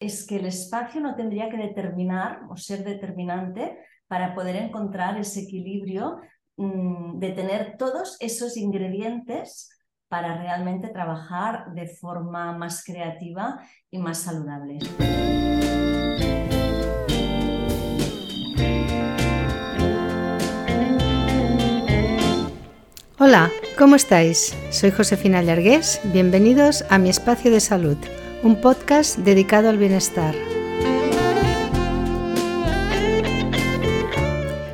es que el espacio no tendría que determinar o ser determinante para poder encontrar ese equilibrio mm, de tener todos esos ingredientes para realmente trabajar de forma más creativa y más saludable. Hola, ¿cómo estáis? Soy Josefina Llargués, bienvenidos a mi espacio de salud, un podcast dedicado al bienestar.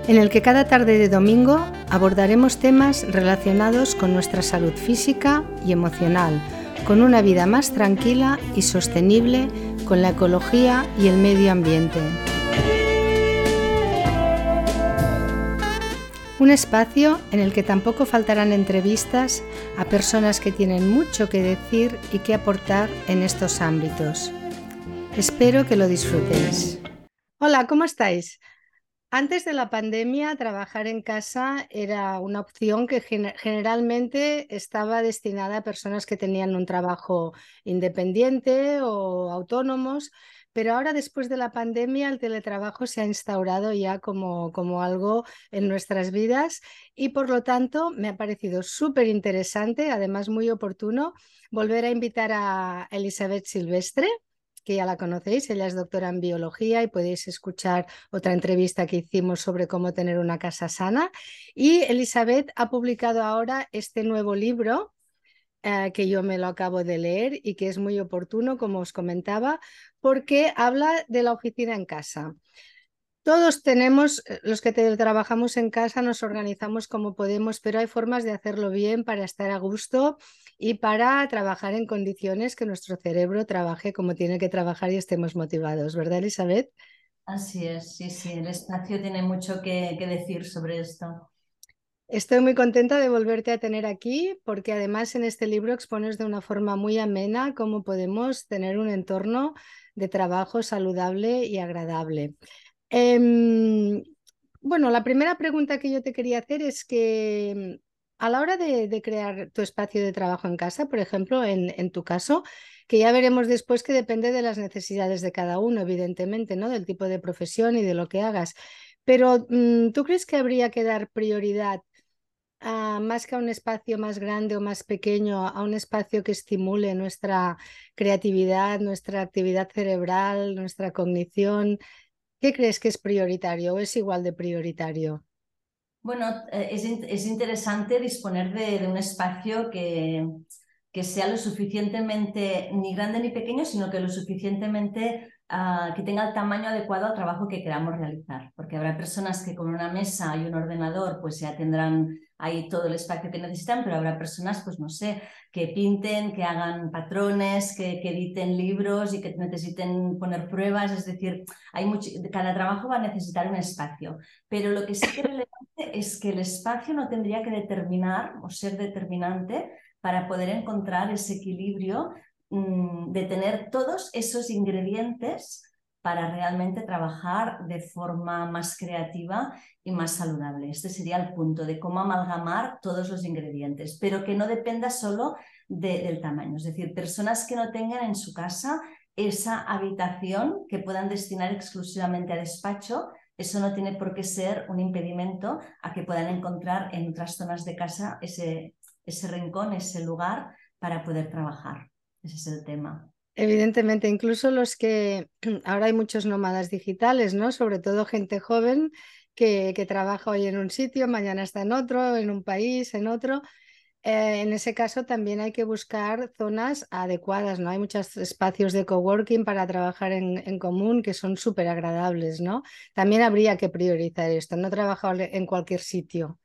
En el que cada tarde de domingo abordaremos temas relacionados con nuestra salud física y emocional, con una vida más tranquila y sostenible con la ecología y el medio ambiente. Un espacio en el que tampoco faltarán entrevistas a personas que tienen mucho que decir y que aportar en estos ámbitos. Espero que lo disfrutéis. Hola, ¿cómo estáis? Antes de la pandemia, trabajar en casa era una opción que generalmente estaba destinada a personas que tenían un trabajo independiente o autónomos, pero ahora después de la pandemia el teletrabajo se ha instaurado ya como, como algo en nuestras vidas y por lo tanto me ha parecido súper interesante, además muy oportuno, volver a invitar a Elizabeth Silvestre que ya la conocéis, ella es doctora en biología y podéis escuchar otra entrevista que hicimos sobre cómo tener una casa sana. Y Elizabeth ha publicado ahora este nuevo libro eh, que yo me lo acabo de leer y que es muy oportuno, como os comentaba, porque habla de la oficina en casa. Todos tenemos, eh, los que trabajamos en casa, nos organizamos como podemos, pero hay formas de hacerlo bien para estar a gusto y para trabajar en condiciones que nuestro cerebro trabaje como tiene que trabajar y estemos motivados, ¿verdad, Elizabeth? Así es, sí, sí, el espacio tiene mucho que decir sobre esto. Estoy muy contenta de volverte a tener aquí porque además en este libro expones de una forma muy amena cómo podemos tener un entorno de trabajo saludable y agradable. Em, bueno, la primera pregunta que yo te quería hacer es que a la hora de, crear tu espacio de trabajo en casa, por ejemplo, en, tu caso, que ya veremos después que depende de las necesidades de cada uno, evidentemente, ¿no? Del tipo de profesión y de lo que hagas. Pero, mm, ¿tú crees que habría que dar prioridad más que a un espacio más grande o más pequeño, a un espacio que estimule nuestra creatividad, nuestra actividad cerebral, nuestra cognición. ¿Qué crees que es prioritario o es igual de prioritario? Bueno, eh, es, interesante disponer de, un espacio que, que sea lo suficientemente ni grande ni pequeño, sino que lo suficientemente que tenga el tamaño adecuado al trabajo que queramos realizar, porque habrá personas que con una mesa y un ordenador pues ya tendrán ahí todo el espacio que necesitan, pero habrá personas, pues no sé, que pinten, que hagan patrones, que, editen libros y que necesiten poner pruebas, es decir, hay mucho, cada trabajo va a necesitar un espacio, pero lo que sí que es relevante es que el espacio no tendría que determinar o ser determinante para poder encontrar ese equilibrio Mm, de tener todos esos ingredientes para realmente trabajar de forma más creativa y más saludable. Este sería el punto de cómo amalgamar todos los ingredientes, pero que no dependa solo del tamaño. Es decir, personas que no tengan en su casa esa habitación que puedan destinar exclusivamente a despacho, eso no tiene por qué ser un impedimento a que puedan encontrar en otras zonas de casa ese, ese rincón, ese lugar para poder trabajar. Ese es el tema. Evidentemente, incluso los que ahora hay muchos nómadas digitales, ¿no? Sobre todo gente joven que, que trabaja hoy en un sitio, mañana está en otro, en un país, en otro. Eh, en ese caso también hay que buscar zonas adecuadas, ¿no? Hay muchos espacios de coworking para trabajar en, en común que son súper agradables, ¿no? También habría que priorizar esto, no trabajar en cualquier sitio.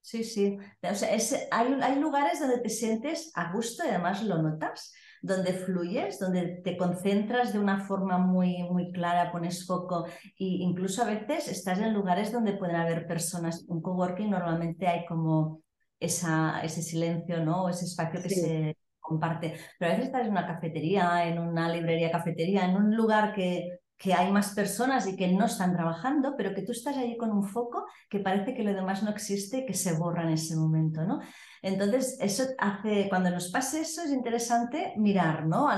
Sí, sí. O sea, hay, hay lugares donde te sientes a gusto y además lo notas donde fluyes, donde te concentras de una forma muy, muy clara, pones foco e incluso a veces estás en lugares donde pueden haber personas. Un coworking normalmente hay como esa, ese silencio, ¿no? ese espacio que se comparte. Pero a veces estás en una cafetería, en una librería cafetería, en un lugar que que hay más personas y que no están trabajando, pero que tú estás allí con un foco que parece que lo demás no existe y que se borra en ese momento, ¿no? Entonces, eso hace, cuando nos pase eso, es interesante mirar, ¿no?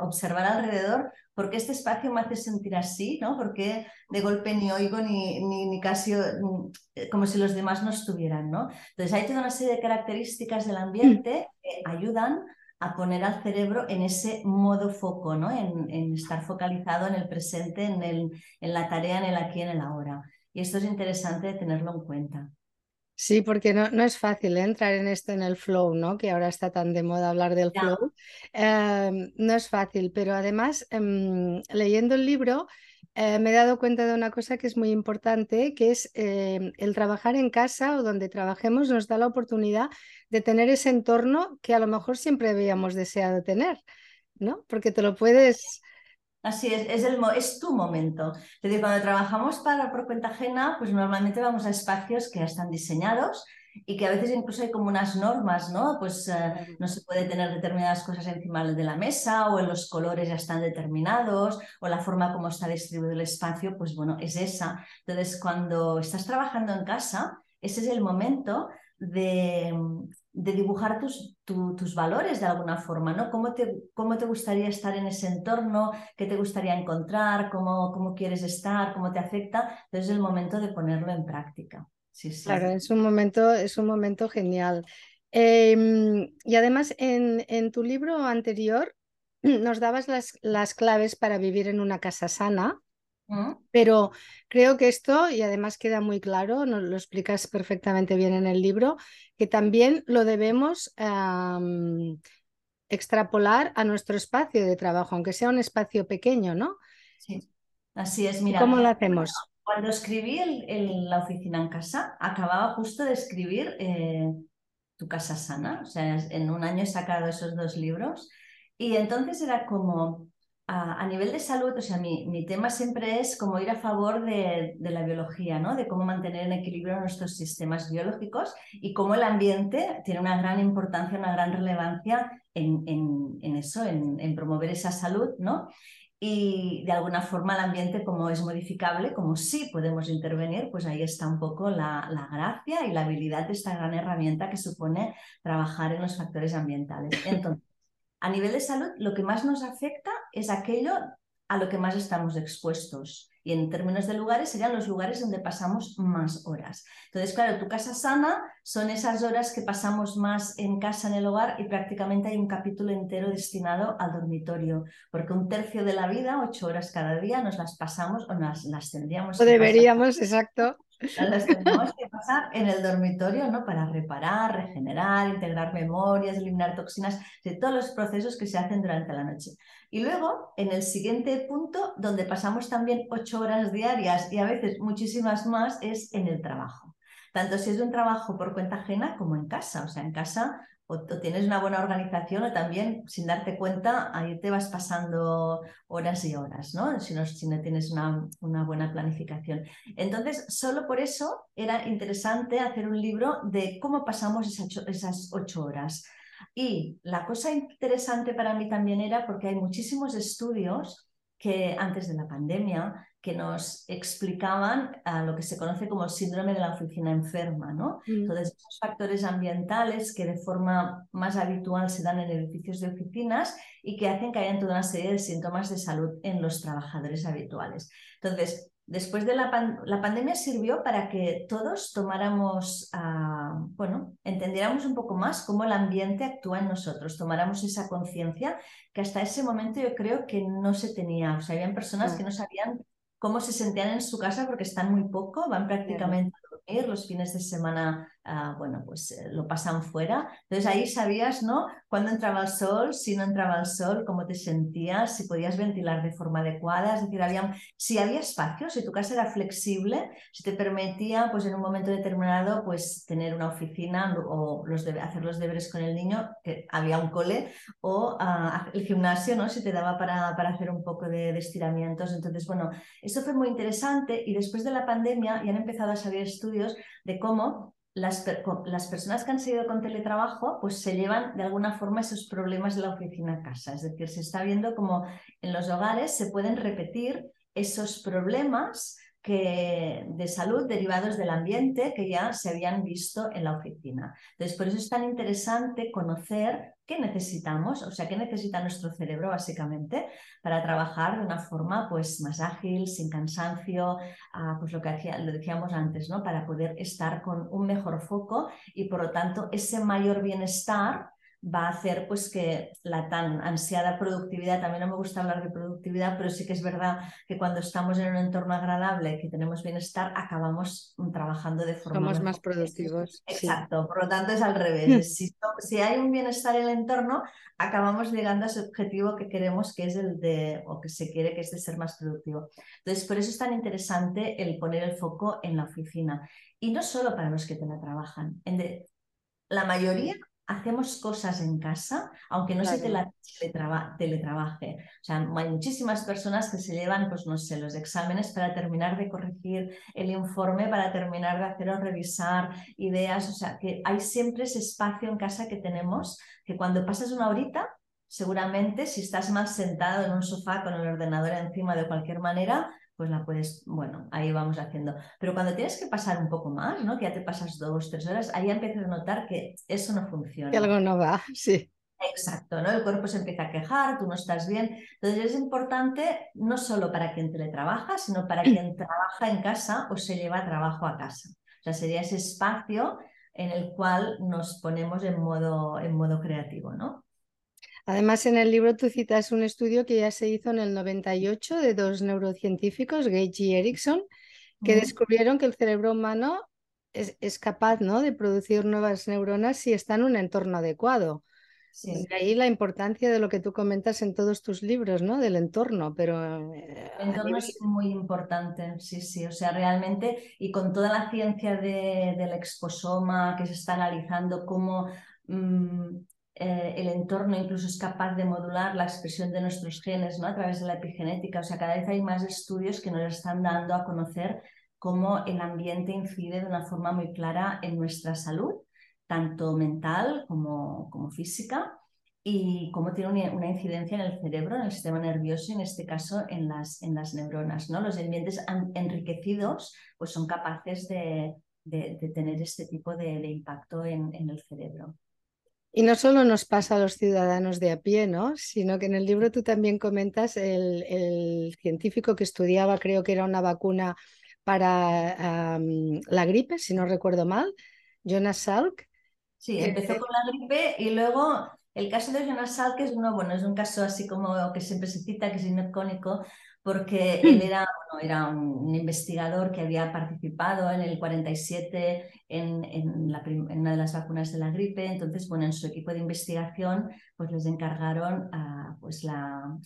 observar alrededor, ¿por qué este espacio me hace sentir así, ¿no? Porque de golpe ni oigo ni, ni, casi como si los demás no estuvieran, ¿no? Entonces, hay toda una serie de características del ambiente que ayudan a poner al cerebro en ese modo foco, ¿no? En, estar focalizado en el presente, en, el, en la tarea, en el aquí, en el ahora. Y esto es interesante tenerlo en cuenta. Sí, porque no, no es fácil ¿eh? entrar en esto, en el flow, ¿no? Que ahora está tan de moda hablar del flow. Em, no es fácil, pero además, em, leyendo el libro, eh, me he dado cuenta de una cosa que es muy importante, que es em, el trabajar en casa o donde trabajemos nos da la oportunidad de tener ese entorno que a lo mejor siempre habíamos deseado tener, ¿no? Porque te lo puedes Así es, es, es tu momento. Es decir, cuando trabajamos para, por cuenta ajena, pues normalmente vamos a espacios que ya están diseñados y que a veces incluso hay como unas normas, ¿no? Pues eh, no se puede tener determinadas cosas encima de la mesa o en los colores ya están determinados o la forma como está distribuido el espacio, pues bueno, es esa. Entonces, cuando estás trabajando en casa, ese es el momento de, de dibujar tus, tus valores de alguna forma, ¿no? ¿Cómo te, ¿Cómo te gustaría estar en ese entorno? ¿Qué te gustaría encontrar? ¿Cómo, cómo quieres estar? ¿Cómo te afecta? Entonces es el momento de ponerlo en práctica. Sí, sí. Claro, es un momento, es un momento genial. Em, y además, en, en, tu libro anterior nos dabas las, las claves para vivir en una casa sana. Pero creo que esto, y además queda muy claro, nos lo explicas perfectamente bien en el libro, que también lo debemos extrapolar a nuestro espacio de trabajo, aunque sea un espacio pequeño, ¿no? Sí, así es. Mira, ¿Cómo lo hacemos? Cuando escribí el, la oficina en casa, acababa justo de escribir eh, Tu casa sana, o sea, en un año he sacado esos dos libros y entonces era como a, nivel de salud, o sea, mi, mi, tema siempre es como ir a favor de, de, la biología, ¿no? De cómo mantener en equilibrio nuestros sistemas biológicos y cómo el ambiente tiene una gran importancia, una gran relevancia en, en, en eso, en, promover esa salud, ¿no? Y de alguna forma el ambiente como es modificable, como sí podemos intervenir, pues ahí está un poco la, la gracia y la habilidad de esta gran herramienta que supone trabajar en los factores ambientales. Entonces, a nivel de salud, lo que más nos afecta es aquello a lo que más estamos expuestos. Y en términos de lugares, serían los lugares donde pasamos más horas. Entonces, claro, tu casa sana son esas horas que pasamos más en casa, en el hogar, y prácticamente hay un capítulo entero destinado al dormitorio, porque un tercio de la vida, ocho horas cada día, nos las pasamos o las, las tendríamos. O deberíamos, exacto. Las tenemos que pasar en el dormitorio, ¿no? Para reparar, regenerar, integrar memorias, eliminar toxinas, de todos los procesos que se hacen durante la noche. Y luego, en el siguiente punto, donde pasamos también ocho horas diarias y a veces muchísimas más, es en el trabajo. Tanto si es un trabajo por cuenta ajena como en casa. O sea, en casa o, tienes una buena organización o también sin darte cuenta ahí te vas pasando horas y horas, ¿no? Si no, si no tienes una, una, buena planificación. Entonces, solo por eso era interesante hacer un libro de cómo pasamos esas esas ocho horas. Y la cosa interesante para mí también era porque hay muchísimos estudios que antes de la pandemia que nos explicaban a lo que se conoce como el síndrome de la oficina enferma, ¿no? Mm. Entonces, esos factores ambientales que de forma más habitual se dan en edificios de oficinas y que hacen que hayan toda una serie de síntomas de salud en los trabajadores habituales. Entonces, después de la, la pandemia sirvió para que todos tomáramos, ah, bueno, entendiéramos un poco más cómo el ambiente actúa en nosotros, tomáramos esa conciencia que hasta ese momento yo creo que no se tenía. O sea, habían personas que no sabían cómo se sentían en su casa porque están muy poco, van prácticamente a dormir, los fines de semana Ah, bueno, pues eh, lo pasan fuera. Entonces ahí sabías, ¿no? Cuándo entraba el sol, si no entraba el sol, cómo te sentías, si podías ventilar de forma adecuada, es decir, había, si había espacio, si tu casa era flexible, si te permitía, pues en un momento determinado, pues tener una oficina o los hacer los deberes con el niño, que había un cole, o ah, el gimnasio, ¿no? Si te daba para, para hacer un poco de, de estiramientos. Entonces, bueno, eso fue muy interesante y después de la pandemia ya han empezado a salir estudios de cómo las, las, personas que han seguido con teletrabajo pues se llevan de alguna forma esos problemas de la oficina a casa. Es decir, se está viendo como en los hogares se pueden repetir esos problemas que, de salud derivados del ambiente que ya se habían visto en la oficina. Entonces, por eso es tan interesante conocer qué necesitamos, o sea, qué necesita nuestro cerebro básicamente para trabajar de una forma pues más ágil, sin cansancio, ah, pues lo que hacía, lo decíamos antes, ¿no? Para poder estar con un mejor foco y por lo tanto ese mayor bienestar va a hacer pues que la tan ansiada productividad, también no me gusta hablar de productividad, pero sí que es verdad que cuando estamos en un entorno agradable, que tenemos bienestar, acabamos trabajando de forma... Somos más productivos. Exacto, por lo tanto es al revés. si, si hay un bienestar en el entorno, acabamos llegando a ese objetivo que queremos, que es el de, o que se quiere, que es de ser más productivo. Entonces, por eso es tan interesante el poner el foco en la oficina. Y no solo para los que teletrabajan. En de, la mayoría hacemos cosas en casa, aunque no se teletrabaje. O sea, hay muchísimas personas que se llevan, pues no sé, los exámenes para terminar de corregir el informe, para terminar de hacer o revisar ideas. O sea, que hay siempre ese espacio en casa que tenemos, que cuando pasas una horita, seguramente si estás más sentado en un sofá con el ordenador encima de cualquier manera, pues la puedes, bueno, ahí vamos haciendo. Pero cuando tienes que pasar un poco más, ¿no? Que ya te pasas dos, tres horas, ahí empiezas a notar que eso no funciona. Que algo no va, sí. Exacto, ¿no? El cuerpo se empieza a quejar, tú no estás bien. Entonces es importante no solo para quien teletrabaja, sino para quien trabaja en casa o se lleva trabajo a casa. O sea, sería ese espacio en el cual nos ponemos en modo, en modo creativo, ¿no? Además, en el libro tú citas un estudio que ya se hizo en el 98 de dos neurocientíficos, Gage y Erickson, que descubrieron que el cerebro humano es, capaz ¿no? de producir nuevas neuronas si está en un entorno adecuado. De ahí la importancia de lo que tú comentas en todos tus libros, ¿no? Del entorno, pero... Eh, el entorno es muy importante, sí, sí, o sea, realmente, y con toda la ciencia del exposoma que se está analizando, cómo mm, eh, el entorno incluso es capaz de modular la expresión de nuestros genes ¿no? a través de la epigenética. O sea, cada vez hay más estudios que nos están dando a conocer cómo el ambiente incide de una forma muy clara en nuestra salud, tanto mental como, como física, y cómo tiene una, incidencia en el cerebro, en el sistema nervioso y en este caso en las, en las neuronas. ¿no? Los ambientes enriquecidos pues son capaces de, tener este tipo de, impacto en el cerebro. Y no solo nos pasa a los ciudadanos de a pie, ¿no? Sino que en el libro tú también comentas el, científico que estudiaba, creo que era una vacuna para la gripe, si no recuerdo mal, Jonas Salk. Sí, empezó con la gripe y luego el caso de Jonas Salk es uno, bueno, es un caso así como que siempre se cita, que es icónico, porque él era, era un investigador que había participado en el 47 en, en, la una de las vacunas de la gripe, entonces, bueno, en su equipo de investigación, pues les encargaron a, pues la,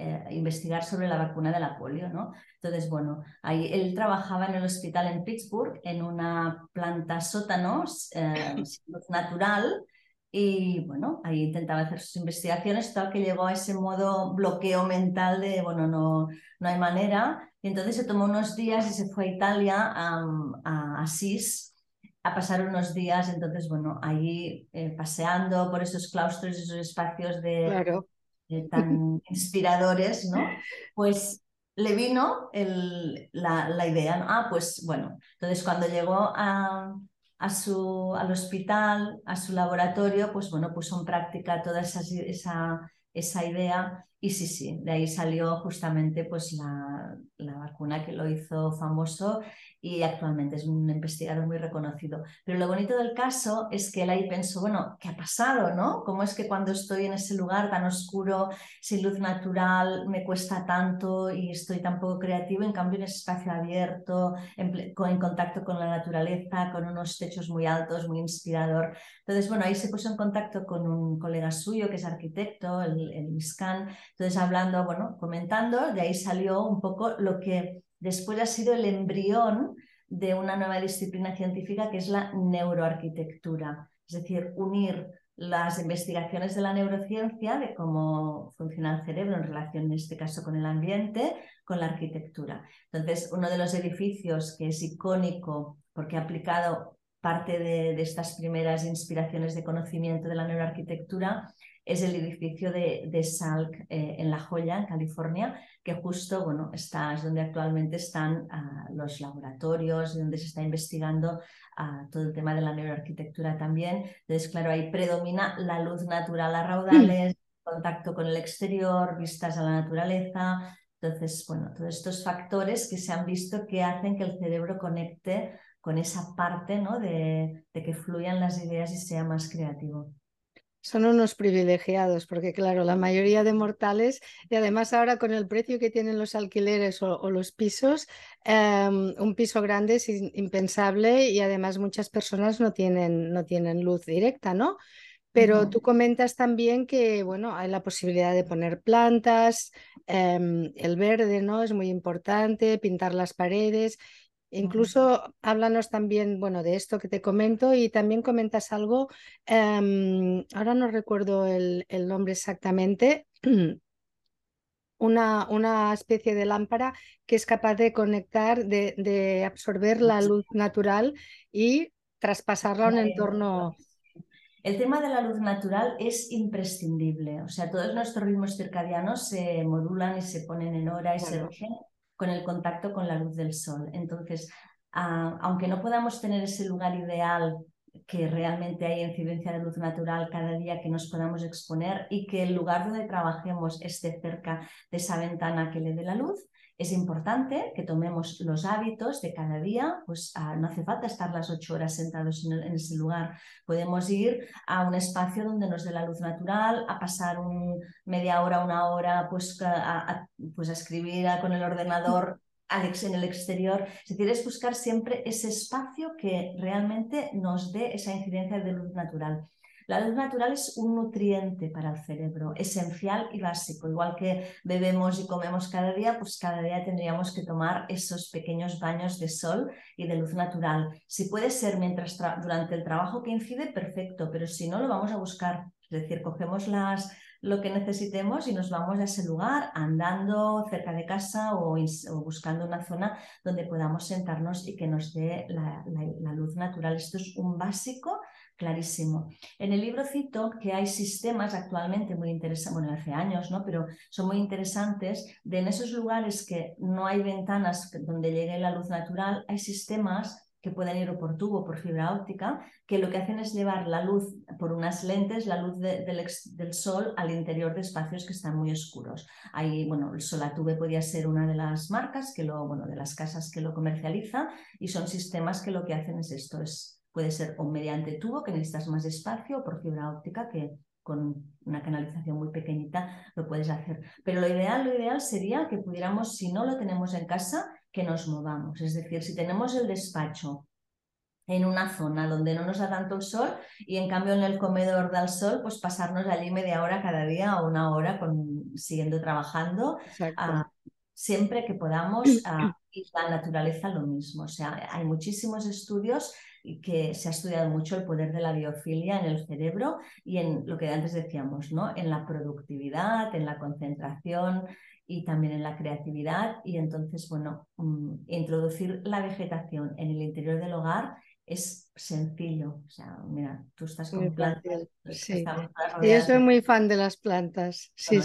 eh, investigar sobre la vacuna de la polio, ¿no? Entonces, bueno, ahí él trabajaba en el hospital en Pittsburgh, en una planta sótanos eh, natural, y bueno, ahí intentaba hacer sus investigaciones, tal que llegó a ese modo bloqueo mental de, bueno, no, no hay manera. Y entonces se tomó unos días y se fue a Italia, a, a Asís, a pasar unos días. Entonces, bueno, ahí eh, paseando por esos claustros, esos espacios de, tan inspiradores, ¿no? Pues le vino el, la, la idea, ah, pues bueno, entonces cuando llegó a, a su, al hospital, a su laboratorio, pues bueno, puso en práctica toda esa, esa, esa idea y sí, sí, de ahí salió justamente pues la, la, vacuna que lo hizo famoso y actualmente es un investigador muy reconocido. Pero lo bonito del caso es que él ahí pensó, bueno, ¿qué ha pasado? ¿no? ¿Cómo es que cuando estoy en ese lugar tan oscuro, sin luz natural, me cuesta tanto y estoy tan poco creativo? En cambio, en ese espacio abierto, en, contacto con la naturaleza, con unos techos muy altos, muy inspirador. Entonces, bueno, ahí se puso en contacto con un colega suyo que es arquitecto, el, el Miscan. Entonces, hablando, bueno, comentando, de ahí salió un poco lo que después ha sido el embrión de una nueva disciplina científica que es la neuroarquitectura, es decir, unir las investigaciones de la neurociencia, de cómo funciona el cerebro en relación, en este caso, con el ambiente, con la arquitectura. Entonces, uno de los edificios que es icónico porque ha aplicado parte de, de estas primeras inspiraciones de conocimiento de la neuroarquitectura es el edificio de, de Salk eh, en La Joya, en California, que justo bueno, está, es donde actualmente están uh, los laboratorios, donde se está investigando uh, todo el tema de la neuroarquitectura también. Entonces, claro, ahí predomina la luz natural a raudales, contacto con el exterior, vistas a la naturaleza. Entonces, bueno, todos estos factores que se han visto que hacen que el cerebro conecte con esa parte ¿no? de, de que fluyan las ideas y sea más creativo son unos privilegiados, porque claro, la mayoría de mortales, y además ahora con el precio que tienen los alquileres o, los pisos, em, un piso grande es impensable y además muchas personas no tienen, no tienen luz directa, ¿no? Pero tú comentas también que, bueno, hay la posibilidad de poner plantas, em, el verde, ¿no? Es muy importante, pintar las paredes Incluso háblanos también, bueno, de esto que te comento y también comentas algo, em, ahora no recuerdo el, nombre exactamente, una, una, especie de lámpara que es capaz de conectar, de, absorber la luz natural y traspasarla a un entorno. El tema de la luz natural es imprescindible, o sea, todos nuestros ritmos circadianos se modulan y se ponen en hora y se rigen con el contacto con la luz del sol. Entonces, aunque no podamos tener ese lugar ideal que realmente hay incidencia de luz natural cada día que nos podamos exponer y que el lugar donde trabajemos esté cerca de esa ventana que le dé la luz, es importante que tomemos los hábitos de cada día, pues ah, no hace falta estar las ocho horas sentados en, ese lugar, podemos ir a un espacio donde nos dé la luz natural, a pasar un, media hora, una hora, pues a, pues a escribir con el ordenador en el exterior. Es decir, es buscar siempre ese espacio que realmente nos dé esa incidencia de luz natural. La luz natural es un nutriente para el cerebro, esencial y básico. Igual que bebemos y comemos cada día, pues cada día tendríamos que tomar esos pequeños baños de sol y de luz natural. Si puede ser mientras durante el trabajo que incide, perfecto, pero si no, lo vamos a buscar. Es decir, cogemos las, lo que necesitemos y nos vamos a ese lugar andando cerca de casa o, buscando una zona donde podamos sentarnos y que nos dé la, la luz natural. Esto es un básico clarísimo. En el libro cito que hay sistemas actualmente muy interesantes, bueno, hace años, ¿no? Pero son muy interesantes de en esos lugares que no hay ventanas donde llegue la luz natural, hay sistemas que pueden ir por tubo, por fibra óptica, que lo que hacen es llevar la luz por unas lentes, la luz del, sol al interior de espacios que están muy oscuros. Ahí, bueno, el Solatube podría ser una de las marcas, que lo, bueno, de las casas que lo comercializa, y son sistemas que lo que hacen es esto, es Puede ser o mediante tubo, que necesitas más espacio, o por fibra óptica, que con una canalización muy pequeñita lo puedes hacer. Pero lo ideal, lo ideal sería que pudiéramos, si no lo tenemos en casa, que nos movamos. Es decir, si tenemos el despacho en una zona donde no nos da tanto el sol y en cambio en el comedor da el sol, pues pasarnos allí media hora cada día o una hora con, siguiendo trabajando. Siempre que podamos, ah, y la naturaleza lo mismo. O sea, hay muchísimos estudios que se ha estudiado mucho el poder de la biofilia en el cerebro y en lo que antes decíamos, ¿no? En la productividad, en la concentración y también en la creatividad. Y entonces, bueno, mm, introducir la vegetación en el interior del hogar es sencillo. O sea, mira, tú estás con plantas. Sí. yo soy muy fan de las plantas. Sí,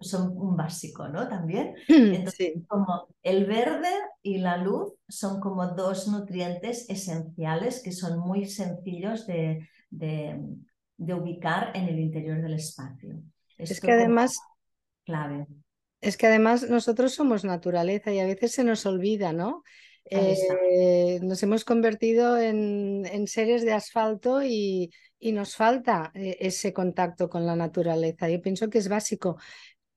Son un básico, ¿no? También. Entonces, como el verde y la luz son como dos nutrientes esenciales que son muy sencillos de, de, ubicar en el interior del espacio. es que además... Clave. Es que además nosotros somos naturaleza y a veces se nos olvida, ¿no? Eh, nos hemos convertido en, seres de asfalto y, nos falta eh, ese contacto con la naturaleza. Yo pienso que es básico.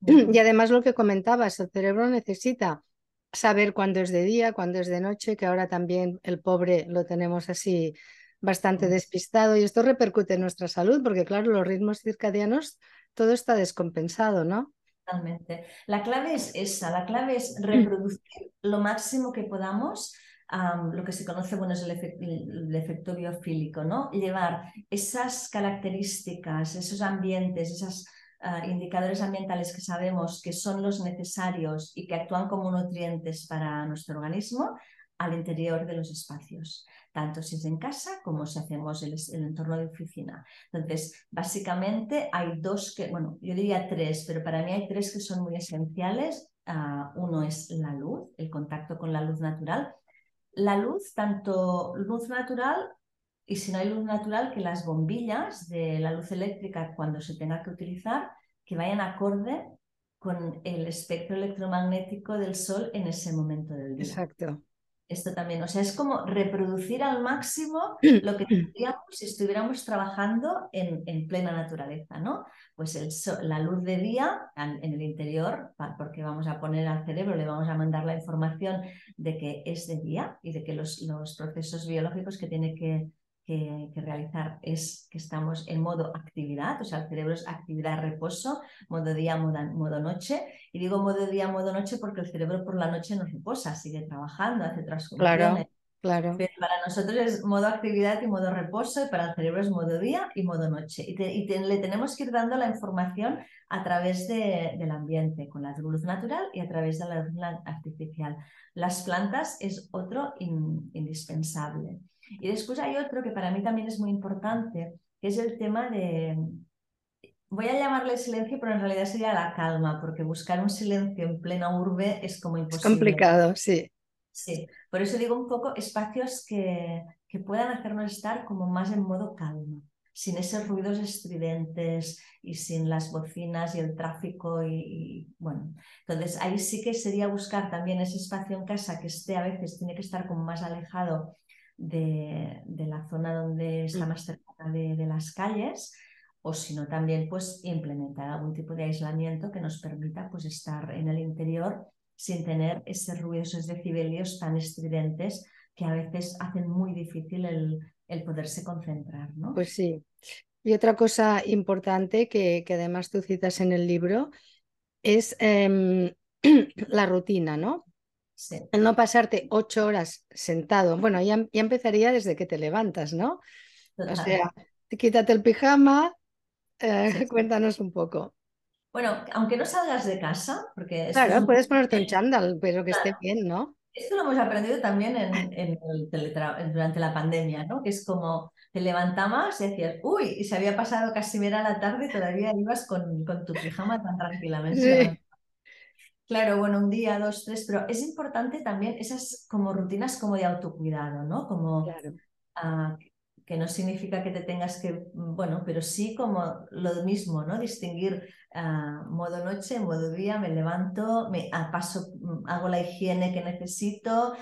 Y además lo que comentabas, el cerebro necesita saber cuándo es de día, cuándo es de noche, que ahora también el pobre lo tenemos así bastante despistado y esto repercute en nuestra salud porque claro, los ritmos circadianos, todo está descompensado, ¿no? Totalmente. La clave es esa, la clave es reproducir lo máximo que podamos lo que se conoce, bueno, es el, efecto biofílico, ¿no? Llevar esas características, esos ambientes, esos ah, indicadores ambientales que sabemos que son los necesarios y que actúan como nutrientes para nuestro organismo al interior de los espacios, tanto si es en casa como si hacemos el, el, entorno de oficina. Entonces, básicamente hay dos que, bueno, yo diría tres, pero para mí hay tres que son muy esenciales. Uh, uno es la luz, el contacto con la luz natural. La luz, tanto luz natural y si no hay luz natural, que las bombillas de la luz eléctrica cuando se tenga que utilizar, que vayan acorde con el espectro electromagnético del sol en ese momento del día. Exacto. Esto también, o sea, es como reproducir al máximo lo que tendríamos si estuviéramos trabajando en, en plena naturaleza, ¿no? Pues el la luz de día en el interior, porque vamos a poner al cerebro, le vamos a mandar la información de que es de día y de que los, los procesos biológicos que tiene que que, realizar es que estamos en modo actividad, o sea, el cerebro es actividad, reposo, modo día, modo, noche. Y digo modo día, modo noche porque el cerebro por la noche no reposa, sigue trabajando, hace otras Claro, claro. Pero para nosotros es modo actividad y modo reposo, y para el cerebro es modo día y modo noche. Y, le tenemos que ir dando la información a través del ambiente, con la luz natural y a través de la luz artificial. Las plantas es otro indispensable. Y después hay otro que para mí también es muy importante, que es el tema de, voy a llamarle silencio, pero en realidad sería la calma, porque buscar un silencio en plena urbe es como imposible. Es complicado, sí. Sí, por eso digo un poco espacios que, que puedan hacernos estar como más en modo calma, sin esos ruidos estridentes y sin las bocinas y el tráfico y, y, bueno, entonces ahí sí que sería buscar también ese espacio en casa que esté a veces tiene que estar como más alejado de, la zona donde está mm. más cerca de, las calles o si no también pues implementar algún tipo de aislamiento que nos permita pues estar en el interior sin tener ese ruido, esos decibelios tan estridentes que a veces hacen muy difícil el, el poderse concentrar. ¿no? Pues sí. Y otra cosa importante que, que además tú citas en el libro es em, la rutina, ¿no? El no pasarte ocho horas sentado. Bueno, ya, ya, empezaría desde que te levantas, ¿no? O sea, quítate el pijama, eh, cuéntanos un poco. Bueno, aunque no salgas de casa, porque... Claro, puedes ponerte un chándal, pero que esté bien, ¿no? Esto lo hemos aprendido también en, en el durante la pandemia, ¿no? Que es como te levantabas y decías, uy, y se había pasado casi mera la tarde y todavía ibas con, con tu pijama tan tranquilamente. Claro, bueno, un día, dos, tres, pero es importante también esas como rutinas como de autocuidado, ¿no? Como ah, que no significa que te tengas que, bueno, pero sí como lo mismo, ¿no? Distinguir modo noche, modo día, me levanto, me paso, mm, hago la higiene que necesito,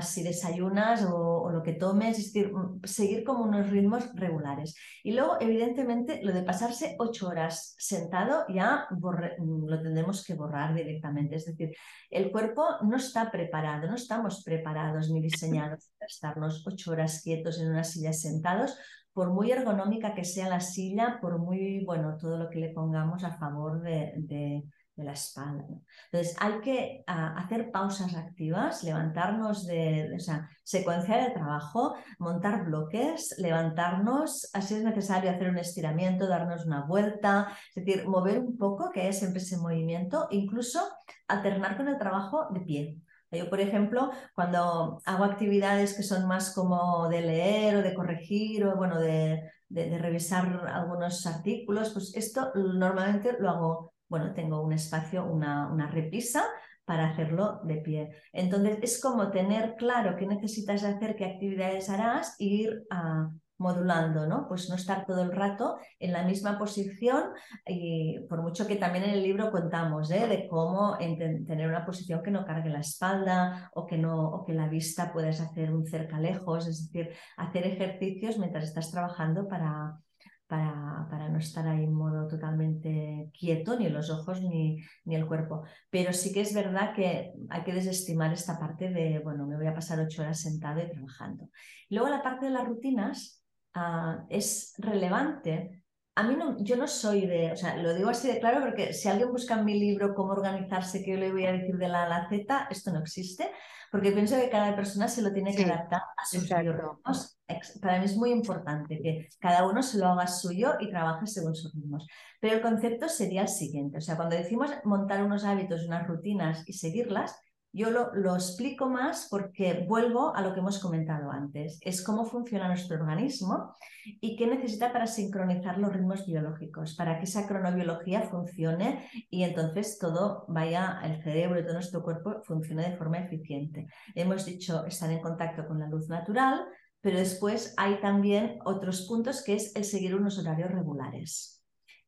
si desayunas o, lo que tomes, es decir, mm, seguir como unos ritmos regulares. Y luego, evidentemente, lo de pasarse ocho horas sentado ya mm, lo tendremos que borrar directamente. Es decir, el cuerpo no está preparado, no estamos preparados ni diseñados para estarnos ocho horas quietos en una silla sentados por muy ergonómica que sea la silla, por muy, bueno, todo lo que le pongamos a favor de, la espalda. Entonces, hay que hacer pausas activas, levantarnos de, o sea, secuenciar el trabajo, montar bloques, levantarnos, así es necesario hacer un estiramiento, darnos una vuelta, es decir, mover un poco, que haya siempre ese movimiento, incluso alternar con el trabajo de pie. Yo, por ejemplo, cuando hago actividades que son más como de leer o de corregir o bueno, de, revisar algunos artículos, pues esto normalmente lo hago, bueno, tengo un espacio, una, una repisa para hacerlo de pie. Entonces, es como tener claro qué necesitas hacer, qué actividades harás, e ir a modulando, ¿no? Pues no estar todo el rato en la misma posición y por mucho que también en el libro contamos ¿eh? de cómo tener una posición que no cargue la espalda o que, no, o que la vista puedas hacer un cerca lejos, es decir, hacer ejercicios mientras estás trabajando para, para, para, no estar ahí en modo totalmente quieto, ni los ojos ni, ni, el cuerpo. Pero sí que es verdad que hay que desestimar esta parte de, bueno, me voy a pasar ocho horas sentado y trabajando. Luego la parte de las rutinas, Ah, es relevante. A mí no, yo no soy de, o sea, lo digo así de claro porque si alguien busca en mi libro cómo organizarse, que yo le voy a decir de la a la Z, esto no existe, porque pienso que cada persona se lo tiene que adaptar a sus ritmos. Para mí es muy importante que cada uno se lo haga suyo y trabaje según sus ritmos. Pero el concepto sería el siguiente, o sea, cuando decimos montar unos hábitos, unas rutinas y seguirlas, Yo lo, explico más porque vuelvo a lo que hemos comentado antes, es cómo funciona nuestro organismo y qué necesita para sincronizar los ritmos biológicos, para que esa cronobiología funcione y entonces todo vaya, el cerebro y todo nuestro cuerpo funcione de forma eficiente. Hemos dicho estar en contacto con la luz natural, pero después hay también otros puntos que es el seguir unos horarios regulares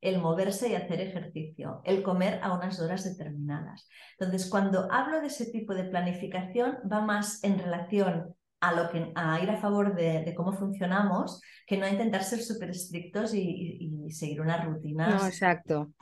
el moverse y hacer ejercicio, el comer a unas horas determinadas. Entonces, cuando hablo de ese tipo de planificación, va más en relación a, lo que, a ir a favor de, cómo funcionamos que no a intentar ser súper estrictos y, seguir una rutina. No, exacto.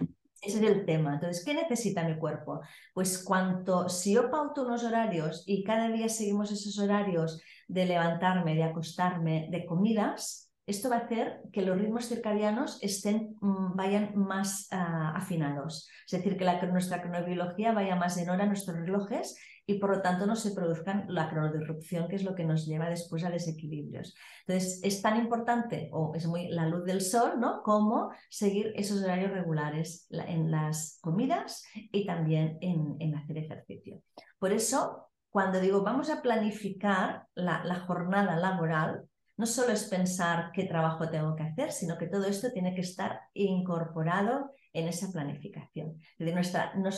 Ese es el tema. Entonces, ¿qué necesita mi cuerpo? Pues cuanto, si yo pauto unos horarios y cada día seguimos esos horarios de levantarme, de acostarme, de comidas, esto va a hacer que los ritmos circadianos estén, mm, vayan más ah, afinados, es decir, que nuestra cronobiología vaya más en hora a nuestros relojes y por lo tanto no se produzcan la cronodisrupción, que es lo que nos lleva después a desequilibrios. Entonces, es tan importante, o es muy la luz del sol, ¿no? Como seguir esos horarios regulares en las comidas y también en, hacer ejercicio. Por eso, cuando digo vamos a planificar la jornada laboral, no solo es pensar qué trabajo tengo que hacer, sino que todo esto tiene que estar incorporado en esa planificación. nuestra, no,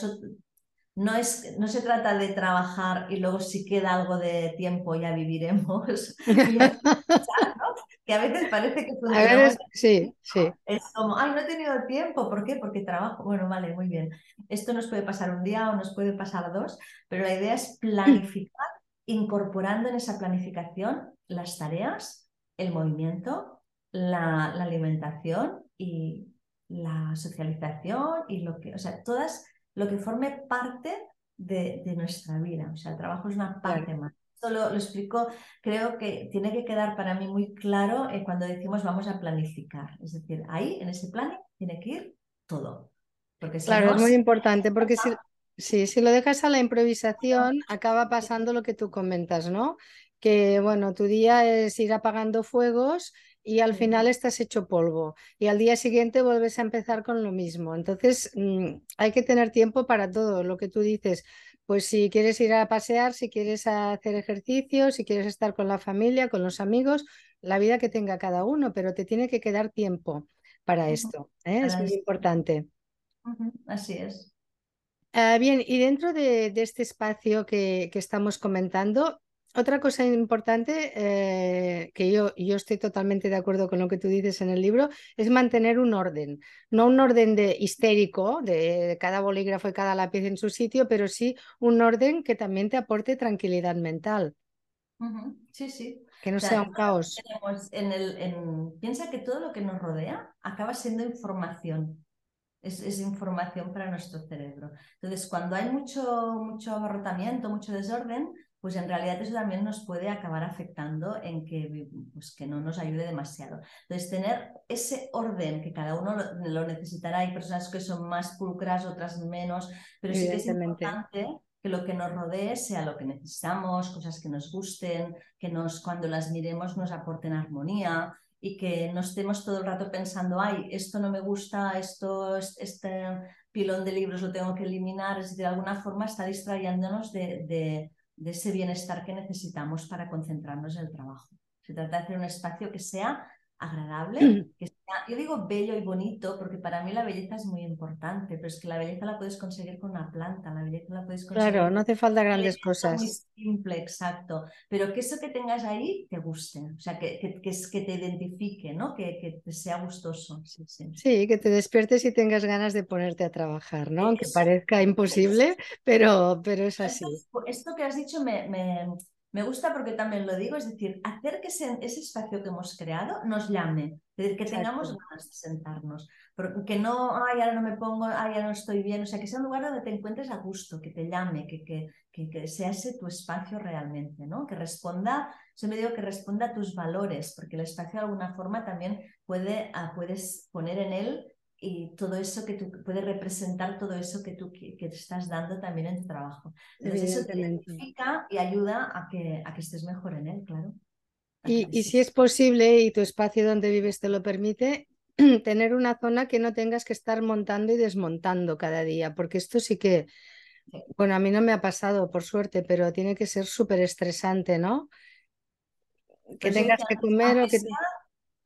no, es, no se trata de trabajar y luego si queda algo de tiempo ya viviremos. Que a veces parece que a sí, sí. Es como, ay, no he tenido tiempo. ¿Por qué? Porque trabajo. Bueno, vale, muy bien. Esto nos puede pasar un día o nos puede pasar dos, pero la idea es planificar, incorporando en esa planificación las tareas el movimiento, la, alimentación y la socialización y lo que, o sea, todas lo que forme parte de, nuestra vida. O sea, el trabajo es una parte más. Esto lo, explico, creo que tiene que quedar para mí muy claro eh, cuando decimos vamos a planificar. Es decir, ahí, en ese plan, tiene que ir todo. Porque claro, es muy importante, porque si, sí, si lo dejas a la improvisación, acaba pasando lo que tú comentas, ¿no? Que bueno, tu día es ir apagando fuegos y al final estás hecho polvo y al día siguiente vuelves a empezar con lo mismo. Entonces mm, hay que tener tiempo para todo lo que tú dices. Pues si quieres ir a pasear, si quieres hacer ejercicio, si quieres estar con la familia, con los amigos, la vida que tenga cada uno, pero te tiene que quedar tiempo para esto. ¿eh? es muy importante. Así es. Ah, bien, y dentro de, este espacio que, que, estamos comentando, otra cosa importante, eh, que yo, yo estoy totalmente de acuerdo con lo que tú dices en el libro, es mantener un orden. No un orden de histérico, de cada bolígrafo y cada lápiz en su sitio, pero sí un orden que también te aporte tranquilidad mental. Sí, sí. Que no sea un caos. En el, Piensa que todo lo que nos rodea acaba siendo información. Es, es, información para nuestro cerebro. Entonces, cuando hay mucho, mucho abarrotamiento, mucho desorden, pues en realidad eso también nos puede acabar afectando en que, pues que no nos ayude demasiado. Entonces, tener ese orden que cada uno lo, necesitará, hay personas que son más pulcras, otras menos, pero sí que es importante que lo que nos rodee sea lo que necesitamos, cosas que nos gusten, que nos, cuando las miremos nos aporten armonía y que no estemos todo el rato pensando, ay, esto no me gusta, esto, este pilón de libros lo tengo que eliminar, es decir, de alguna forma está distrayéndonos de de ese bienestar que necesitamos para concentrarnos en el trabajo. Se trata de hacer un espacio que sea agradable, que sea, yo digo bello y bonito porque para mí la belleza es muy importante, pero es que la belleza la puedes conseguir con una planta, la belleza la puedes conseguir. Claro, no hace falta grandes cosas. Muy simple, exacto, pero que eso que tengas ahí te guste, o sea, que, que, que, te identifique, ¿no? Que, que te sea gustoso. Sí, sí. que te despiertes y tengas ganas de ponerte a trabajar, ¿no? Aunque parezca imposible, pero, pero es así. Esto, que has dicho me, me me gusta porque también lo digo, es decir, hacer que ese, espacio que hemos creado nos llame, es decir, que tengamos ganas de sentarnos, que no, ay, ahora no me pongo, ay, ahora no estoy bien, o sea, que sea un lugar donde te encuentres a gusto, que te llame, que, que, que, sea ese tu espacio realmente, ¿no? Que responda, me digo que responda a tus valores, porque el espacio de alguna forma también puede, ah, puedes poner en él y todo eso que tú puedes representar todo eso que tú que, te estás dando también en tu trabajo. Entonces eso te identifica y ayuda a que, a que estés mejor en él, claro. Y, y, si es posible y tu espacio donde vives te lo permite, tener una zona que no tengas que estar montando y desmontando cada día, porque esto sí que Bueno, a mí no me ha pasado, por suerte, pero tiene que ser súper estresante, ¿no? Que Pues tengas que comer o que... sea,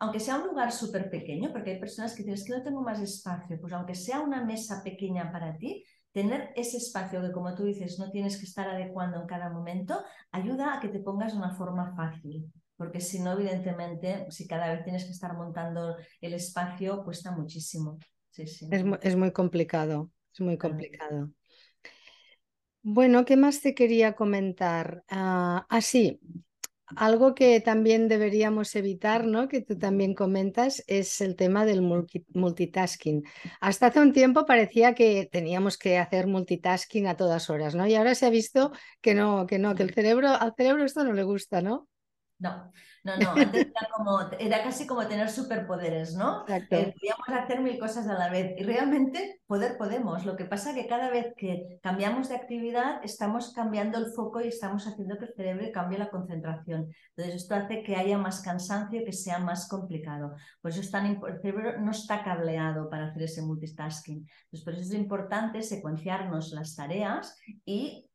aunque sea un lugar súper pequeño, porque hay personas que dicen, es que no tengo más espacio, pues aunque sea una mesa pequeña para ti, tener ese espacio que, como tú dices, no tienes que estar adecuando en cada momento, ayuda a que te pongas de una forma fácil. Porque si no, evidentemente, si cada vez tienes que estar montando el espacio, cuesta muchísimo. Sí, sí. Es, mu- es muy complicado, es muy complicado. Bueno, ¿qué más te quería comentar? Ah, ah, sí, algo que también deberíamos evitar, ¿no? Que tú también comentas, es el tema del multi- multitasking. Hasta hace un tiempo parecía que teníamos que hacer multitasking a todas horas, ¿no? Y ahora se ha visto que no, que no, que el cerebro, al cerebro esto no le gusta, ¿no? No, no, no. Antes era, como, era casi como tener superpoderes, ¿no? Exacto. Eh, podíamos hacer mil cosas a la vez y realmente poder podemos. Lo que pasa es que cada vez que cambiamos de actividad estamos cambiando el foco y estamos haciendo que el cerebro cambie la concentración. Entonces esto hace que haya más cansancio y que sea más complicado. Por eso es tan el cerebro no está cableado para hacer ese multitasking. Entonces por eso es importante secuenciarnos las tareas y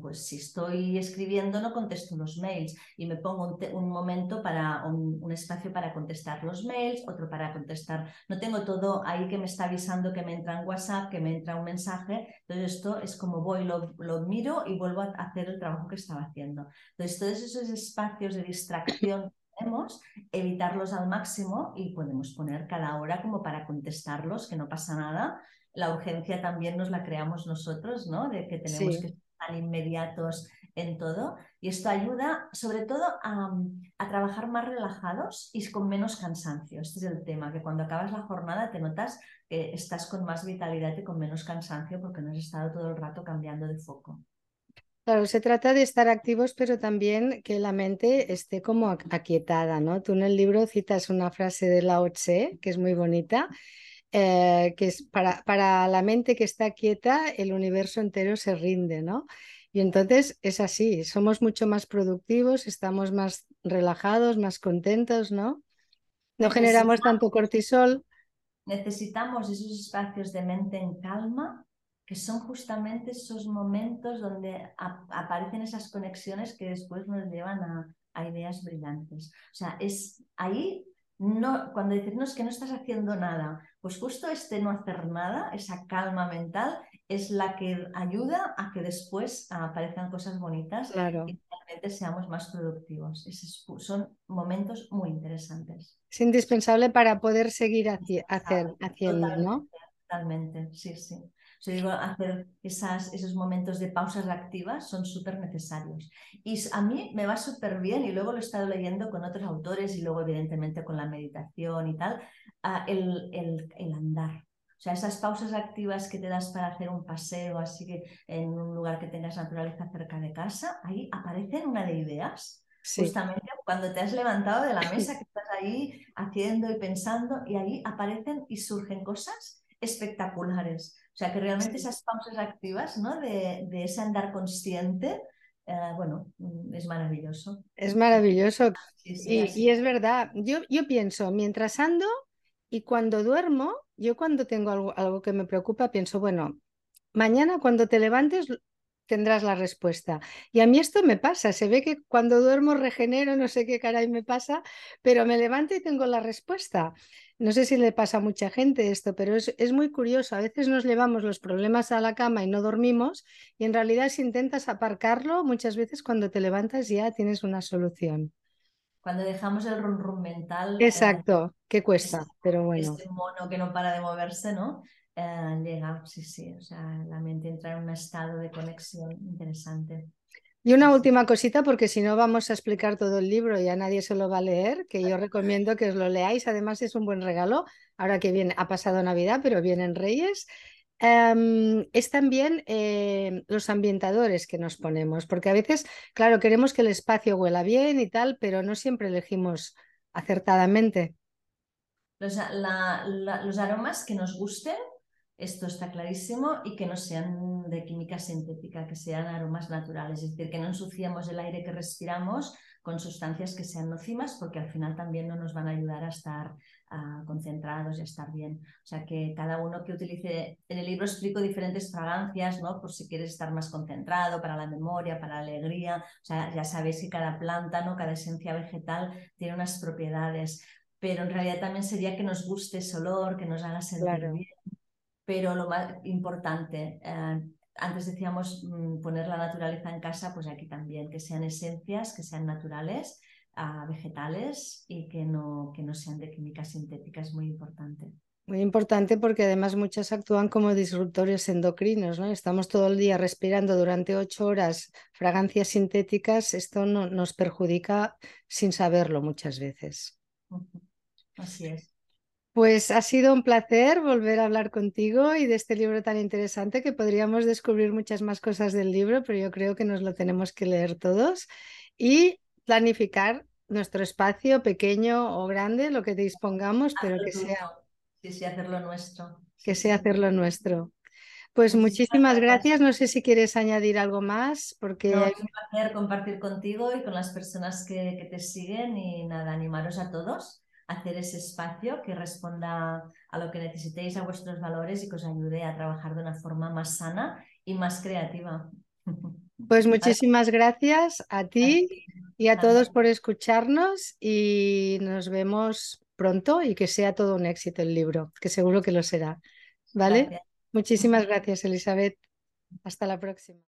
pues si estoy escribiendo no contesto los mails y me pongo un, te- un momento para un, un espacio para contestar los mails, otro para contestar. No tengo todo ahí que me está avisando que me entra en WhatsApp, que me entra un mensaje. Entonces esto es como voy, lo, lo miro y vuelvo a hacer el trabajo que estaba haciendo. Entonces todos esos espacios de distracción tenemos, evitarlos al máximo y podemos poner cada hora como para contestarlos, que no pasa nada. La urgencia también nos la creamos nosotros, ¿no? De que tenemos Sí. que tan inmediatos en todo. Y esto ayuda sobre todo a, a trabajar más relajados y con menos cansancio. Este es el tema, que cuando acabas la jornada te notas que estás con más vitalidad y con menos cansancio porque no has estado todo el rato cambiando de foco. Claro, se trata de estar activos, pero también que la mente esté como aquietada, ¿no? Tú en el libro citas una frase de Lao Tse, que es muy bonita, eh, que es para, para la mente que está quieta, el universo entero se rinde, ¿no? Y entonces es así, somos mucho más productivos, estamos más relajados, más contentos, ¿no? No generamos tanto cortisol. Necesitamos esos espacios de mente en calma que son justamente esos momentos donde ap- aparecen esas conexiones que después nos llevan a, a ideas brillantes. O sea, es ahí, no, cuando dices, no, es que no estás haciendo nada, pues justo este no hacer nada, esa calma mental, es la que ayuda a que después aparezcan cosas bonitas Claro. y realmente seamos más productivos. Esos son momentos muy interesantes. Es indispensable para poder seguir haci- hacer, haciendo, ¿no? Totalmente, totalmente, sí, sí. O sea, digo, hacer esas, esos momentos de pausas activas son súper necesarios. Y a mí me va súper bien, y luego lo he estado leyendo con otros autores y luego evidentemente con la meditación y tal, ah, el, el, el andar. O sea, esas pausas activas que te das para hacer un paseo, así que en un lugar que tengas naturaleza cerca de casa, ahí aparecen una de ideas. Sí. Justamente cuando te has levantado de la mesa, que estás ahí haciendo y pensando, y ahí aparecen y surgen cosas espectaculares. O sea, que realmente esas pausas activas, ¿no? De, de ese andar consciente, eh, bueno, mm, es maravilloso. Es maravilloso. Sí, sí, Y, y es verdad, yo, yo pienso, mientras ando y cuando duermo, yo cuando tengo algo, algo que me preocupa, pienso, bueno, mañana cuando te levantes tendrás la respuesta. Y a mí esto me pasa, se ve que cuando duermo regenero, no sé qué caray me pasa, pero me levanto y tengo la respuesta. No sé si le pasa a mucha gente esto, pero es, es muy curioso. A veces nos llevamos los problemas a la cama y no dormimos y en realidad si intentas aparcarlo, muchas veces cuando te levantas ya tienes una solución. Cuando dejamos el rum rum mental, eh, Exacto, que cuesta, ese, pero bueno. ese mono que no para de moverse, ¿no? Eh, llega, sí, sí, o sea, la mente entra en un estado de conexión interesante. Y una última cosita, porque si no vamos a explicar todo el libro y a nadie se lo va a leer, que yo recomiendo que os lo leáis. Además es un buen regalo, ahora que viene, ha pasado Navidad, pero vienen Reyes. Em, es también eh, los ambientadores que nos ponemos, porque a veces, claro, queremos que el espacio huela bien y tal, pero no siempre elegimos acertadamente. Los aromas que nos gusten, esto está clarísimo, y que no sean de química sintética, que sean aromas naturales, es decir, que no ensuciamos el aire que respiramos con sustancias que sean nocivas porque al final también no nos van a ayudar a estar uh, concentrados y a estar bien. O sea que cada uno que utilice, en el libro explico diferentes fragancias, ¿no? Por si quieres estar más concentrado, para la memoria, para la alegría. O sea, ya sabéis que cada planta, ¿no? Cada esencia vegetal tiene unas propiedades pero en realidad también sería que nos guste ese olor, que nos haga sentir bien. Pero lo más importante, eh, antes decíamos mm, poner la naturaleza en casa, pues aquí también, que sean esencias, que sean naturales, uh, vegetales y que no, que no sean de químicas sintéticas, es muy importante. Muy importante porque además muchas actúan como disruptores endocrinos, ¿no? Estamos todo el día respirando durante ocho horas fragancias sintéticas, esto no, nos perjudica sin saberlo muchas veces. Así es. Pues ha sido un placer volver a hablar contigo y de este libro tan interesante que podríamos descubrir muchas más cosas del libro, pero yo creo que nos lo tenemos que leer todos y planificar nuestro espacio pequeño o grande, lo que dispongamos, pero que sea... Sí, sí, hacerlo nuestro. Que sea hacerlo nuestro. Pues muchísimas, gracias. No sé si quieres añadir algo más, porque... es un placer compartir contigo y con las personas que, que te siguen y nada, animaros a todos hacer ese espacio que responda a lo que necesitéis, a vuestros valores y que os ayude a trabajar de una forma más sana y más creativa. Pues muchísimas gracias a ti y a todos por escucharnos y nos vemos pronto y que sea todo un éxito el libro, que seguro que lo será. ¿Vale? Muchísimas gracias, Elizabeth. Hasta la próxima.